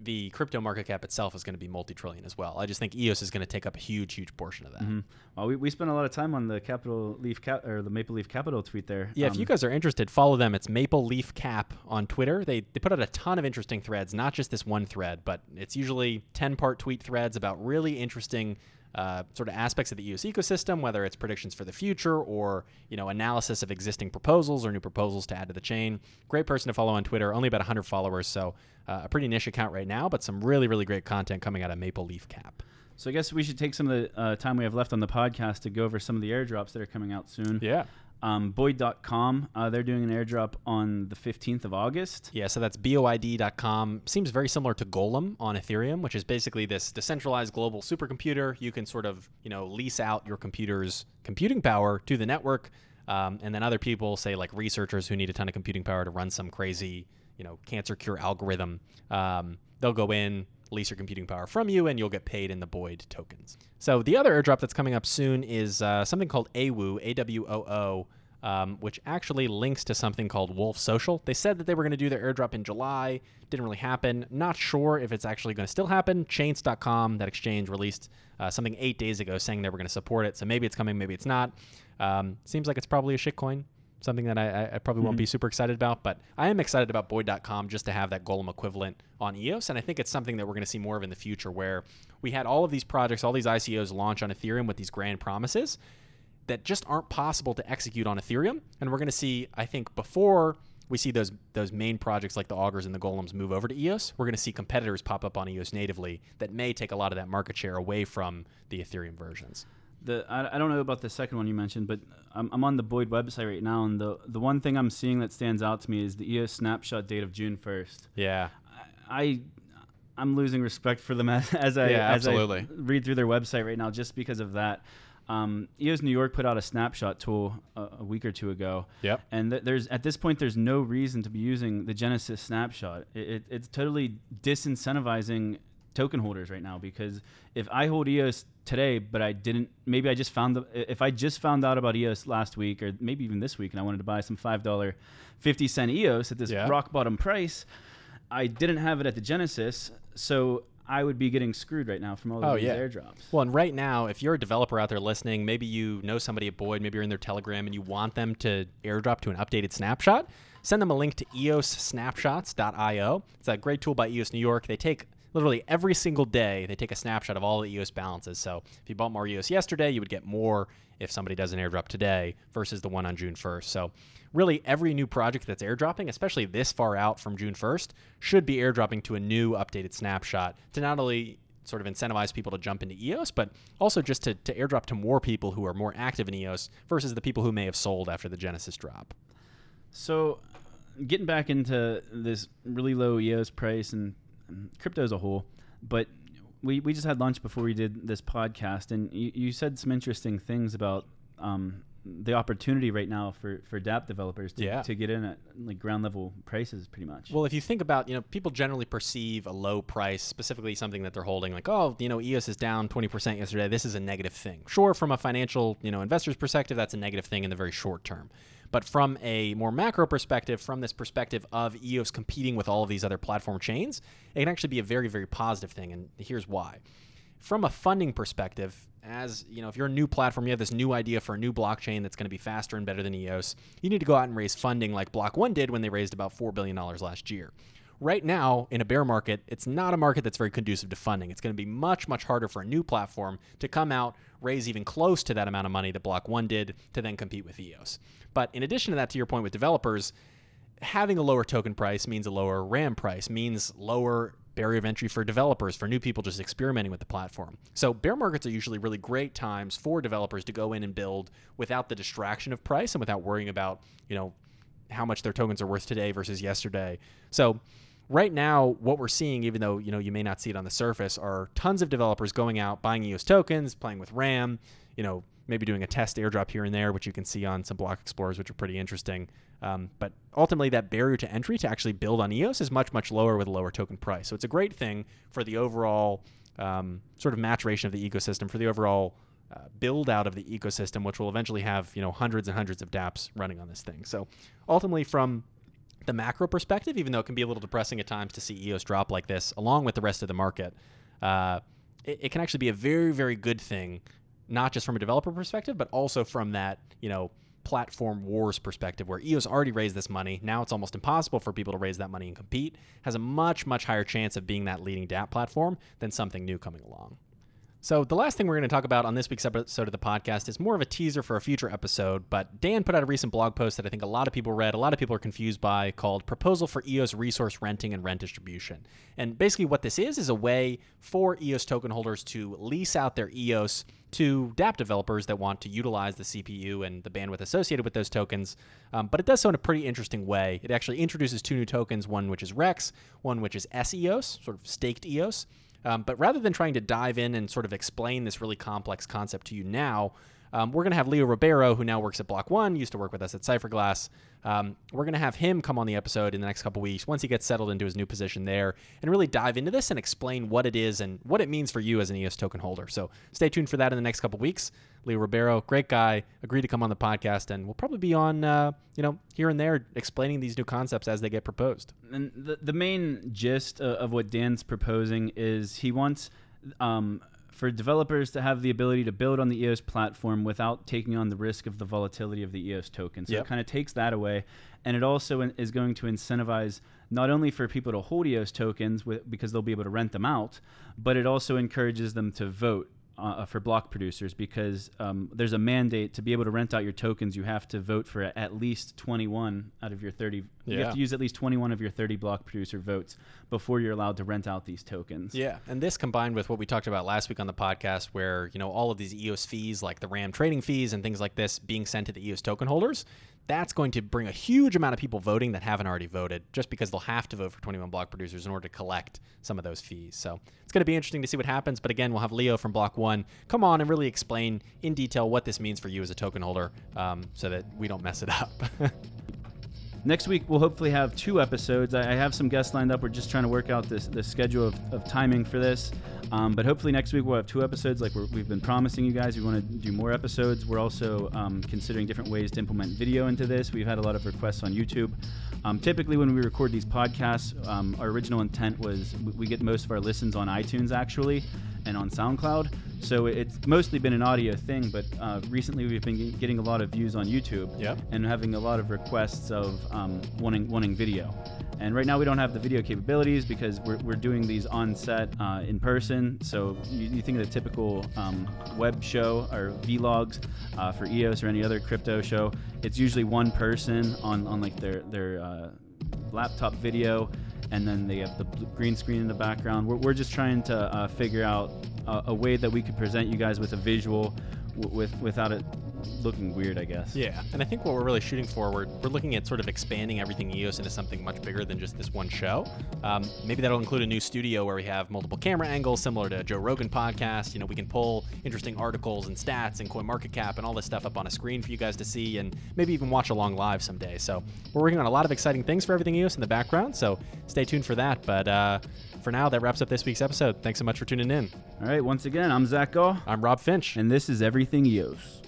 the crypto market cap itself is going to be multi-trillion as well. I just think EOS is going to take up a huge, huge portion of that. Mm-hmm. Well, we, we spent a lot of time on the Capital Leaf Cap or the Maple Leaf Capital tweet there. Yeah, um, if you guys are interested, follow them. It's Maple Leaf Cap on Twitter. They they put out a ton of interesting threads, not just this one thread, but it's usually ten part tweet threads about really interesting uh, sort of aspects of the EOS ecosystem, whether it's predictions for the future or you know analysis of existing proposals or new proposals to add to the chain. Great person to follow on Twitter. Only about 100 followers, so uh, a pretty niche account right now, but some really really great content coming out of Maple Leaf Cap. So I guess we should take some of the uh, time we have left on the podcast to go over some of the airdrops that are coming out soon. Yeah. Um, Boid.com, uh, they're doing an airdrop on the 15th of August. Yeah, so that's boid.com. Seems very similar to Golem on Ethereum, which is basically this decentralized global supercomputer. You can sort of, you know, lease out your computer's computing power to the network, um, and then other people, say like researchers who need a ton of computing power to run some crazy, you know, cancer cure algorithm, um, they'll go in, lease your computing power from you, and you'll get paid in the Boid tokens. So the other airdrop that's coming up soon is uh, something called AWOO, A-W-O-O, um, which actually links to something called Wolf Social. They said that they were going to do their airdrop in July. Didn't really happen. Not sure if it's actually going to still happen. Chaince.com, that exchange, released uh, something eight days ago saying they were going to support it. So maybe it's coming, maybe it's not. Um, seems like it's probably a shitcoin something that I, I probably mm-hmm. won't be mm-hmm. super excited about, but I am excited about Boid.com just to have that Golem equivalent on EOS. And I think it's something that we're going to see more of in the future where we had all of these projects, all these ICOs launch on Ethereum with these grand promises that just aren't possible to execute on Ethereum. And we're going to see, I think, before we see those those main projects like the augurs and the golems move over to EOS, we're going to see competitors pop up on EOS natively that may take a lot of that market share away from the Ethereum versions the I, I don't know about the second one you mentioned, but I'm, I'm on the Boid website right now, and the the one thing I'm seeing that stands out to me is the EOS snapshot date of June 1st. Yeah, I, I am losing respect for them as, as I yeah, as absolutely. I read through their website right now just because of that. Um, EOS New York put out a snapshot tool a, a week or two ago. Yep. And th- there's at this point there's no reason to be using the Genesis snapshot. It, it, it's totally disincentivizing token holders right now because if I hold EOS today, but I didn't, maybe I just found the, if I just found out about EOS last week or maybe even this week and I wanted to buy some $5, 50 cent EOS at this yeah. rock bottom price, I didn't have it at the Genesis. So I would be getting screwed right now from all oh, these yeah. airdrops. Well, and right now, if you're a developer out there listening, maybe you know somebody at Boid, maybe you're in their Telegram and you want them to airdrop to an updated snapshot, send them a link to eossnapshots.io. It's a great tool by EOS New York. They take literally every single day they take a snapshot of all the EOS balances. So if you bought more EOS yesterday, you would get more if somebody does an airdrop today versus the one on June 1st. So really every new project that's airdropping, especially this far out from June 1st, should be airdropping to a new updated snapshot to not only sort of incentivize people to jump into EOS, but also just to, to airdrop to more people who are more active in EOS versus the people who may have sold after the Genesis drop. So getting back into this really low EOS price and crypto as a whole. But we, we just had lunch before we did this podcast, and you, you said some interesting things about um, the opportunity right now for, for dApp developers to, yeah. to get in at like ground level prices pretty much. Well, if you think about, you know, people generally perceive a low price, specifically something that they're holding like, oh, you know, EOS is down 20% yesterday. This is a negative thing. Sure, from a financial, you know, investor's perspective, that's a negative thing in the very short term. But from a more macro perspective, from this perspective of EOS competing with all of these other platform chains, it can actually be a very, very positive thing. And here's why. From a funding perspective, as you know, if you're a new platform, you have this new idea for a new blockchain that's going to be faster and better than EOS, you need to go out and raise funding like Block One did when they raised about $4 billion last year right now in a bear market, it's not a market that's very conducive to funding. It's going to be much, much harder for a new platform to come out, raise even close to that amount of money that Block One did to then compete with EOS. But in addition to that, to your point with developers, having a lower token price means a lower RAM price, means lower barrier of entry for developers, for new people just experimenting with the platform. So bear markets are usually really great times for developers to go in and build without the distraction of price and without worrying about, you know, how much their tokens are worth today versus yesterday. So right now what we're seeing even though you know you may not see it on the surface are tons of developers going out buying EOS tokens playing with RAM you know maybe doing a test airdrop here and there which you can see on some block explorers which are pretty interesting um, but ultimately that barrier to entry to actually build on EOS is much much lower with a lower token price so it's a great thing for the overall um, sort of maturation of the ecosystem for the overall uh, build out of the ecosystem, which will eventually have you know hundreds and hundreds of DApps running on this thing. So ultimately, from the macro perspective, even though it can be a little depressing at times to see EOS drop like this, along with the rest of the market, uh, it, can actually be a very, very good thing, not just from a developer perspective, but also from that, you know, platform wars perspective, where EOS already raised this money. Now it's almost impossible for people to raise that money and compete. Has a much, much higher chance of being that leading DApp platform than something new coming along. So, the last thing we're going to talk about on this week's episode of the podcast is more of a teaser for a future episode. But Dan put out a recent blog post that I think a lot of people read, a lot of people are confused by, called Proposal for EOS Resource Renting and Rent Distribution. And basically, what this is, is a way for EOS token holders to lease out their EOS to dApp developers that want to utilize the CPU and the bandwidth associated with those tokens. Um, but it does so in a pretty interesting way. It actually introduces two new tokens one which is REX, one which is SEOS, sort of staked EOS. Um, but rather than trying to dive in and sort of explain this really complex concept to you now, um, we're going to have Leo Ribeiro, who now works at Block One, used to work with us at Cypherglass. Um, we're going to have him come on the episode in the next couple weeks once he gets settled into his new position there and really dive into this and explain what it is and what it means for you as an EOS token holder. So stay tuned for that in the next couple weeks. Leo Ribeiro, great guy, agreed to come on the podcast, and we'll probably be on, uh, you know, here and there explaining these new concepts as they get proposed. And the, the main gist of, of what Dan's proposing is he wants um, for developers to have the ability to build on the EOS platform without taking on the risk of the volatility of the EOS token. So Yep. it kind of takes that away, and it also is going to incentivize not only for people to hold EOS tokens with, because they'll be able to rent them out, but it also encourages them to vote. Uh, for block producers, because um, there's a mandate to be able to rent out your tokens, you have to vote for at least 21 out of your 30. You have to use at least 21 of your 30 block producer votes before you're allowed to rent out these tokens. Yeah, and this combined with what we talked about last week on the podcast, where you know all of these EOS fees, like the RAM trading fees and things like this, being sent to the EOS token holders, that's going to bring a huge amount of people voting that haven't already voted, just because they'll have to vote for 21 block producers in order to collect some of those fees. So it's going to be interesting to see what happens. But again, we'll have Leo from Block One come on and really explain in detail what this means for you as a token holder, um, so that we don't mess it up. Next week, we'll hopefully have two episodes. I have some guests lined up. We're just trying to work out this the schedule of, of timing for this. Um, but hopefully next week we'll have two episodes like we're, we've been promising you guys. We want to do more episodes. We're also um, considering different ways to implement video into this. We've had a lot of requests on YouTube. Um, typically, when we record these podcasts, um, our original intent was we- we get most of our listens on iTunes actually and on SoundCloud. So it's mostly been an audio thing, but uh, recently we've been getting a lot of views on YouTube Yep. and having a lot of requests of um, wanting wanting video. And right now we don't have the video capabilities because we're, we're doing these on set uh, in person. So you, you think of the typical um, web show or vlogs uh, for EOS or any other crypto show. It's usually one person on, on like their their uh, laptop video, and then they have the green screen in the background. We're, we're just trying to uh, figure out a, a way that we could present you guys with a visual w- with without it looking weird, I guess. Yeah, and I think what we're really shooting for, we're, we're looking at sort of expanding everything EOS into something much bigger than just this one show. Um, maybe that'll include a new studio where we have multiple camera angles, similar to Joe Rogan podcast. You know, we can pull interesting articles and stats and CoinMarketCap and all this stuff up on a screen for you guys to see, and maybe even watch along live someday. So we're working on a lot of exciting things for everything EOS in the background. So stay tuned for that. But uh, for now, that wraps up this week's episode. Thanks so much for tuning in. All right, once again, I'm Zach Gall, I'm Rob Finch. and this is Everything EOS.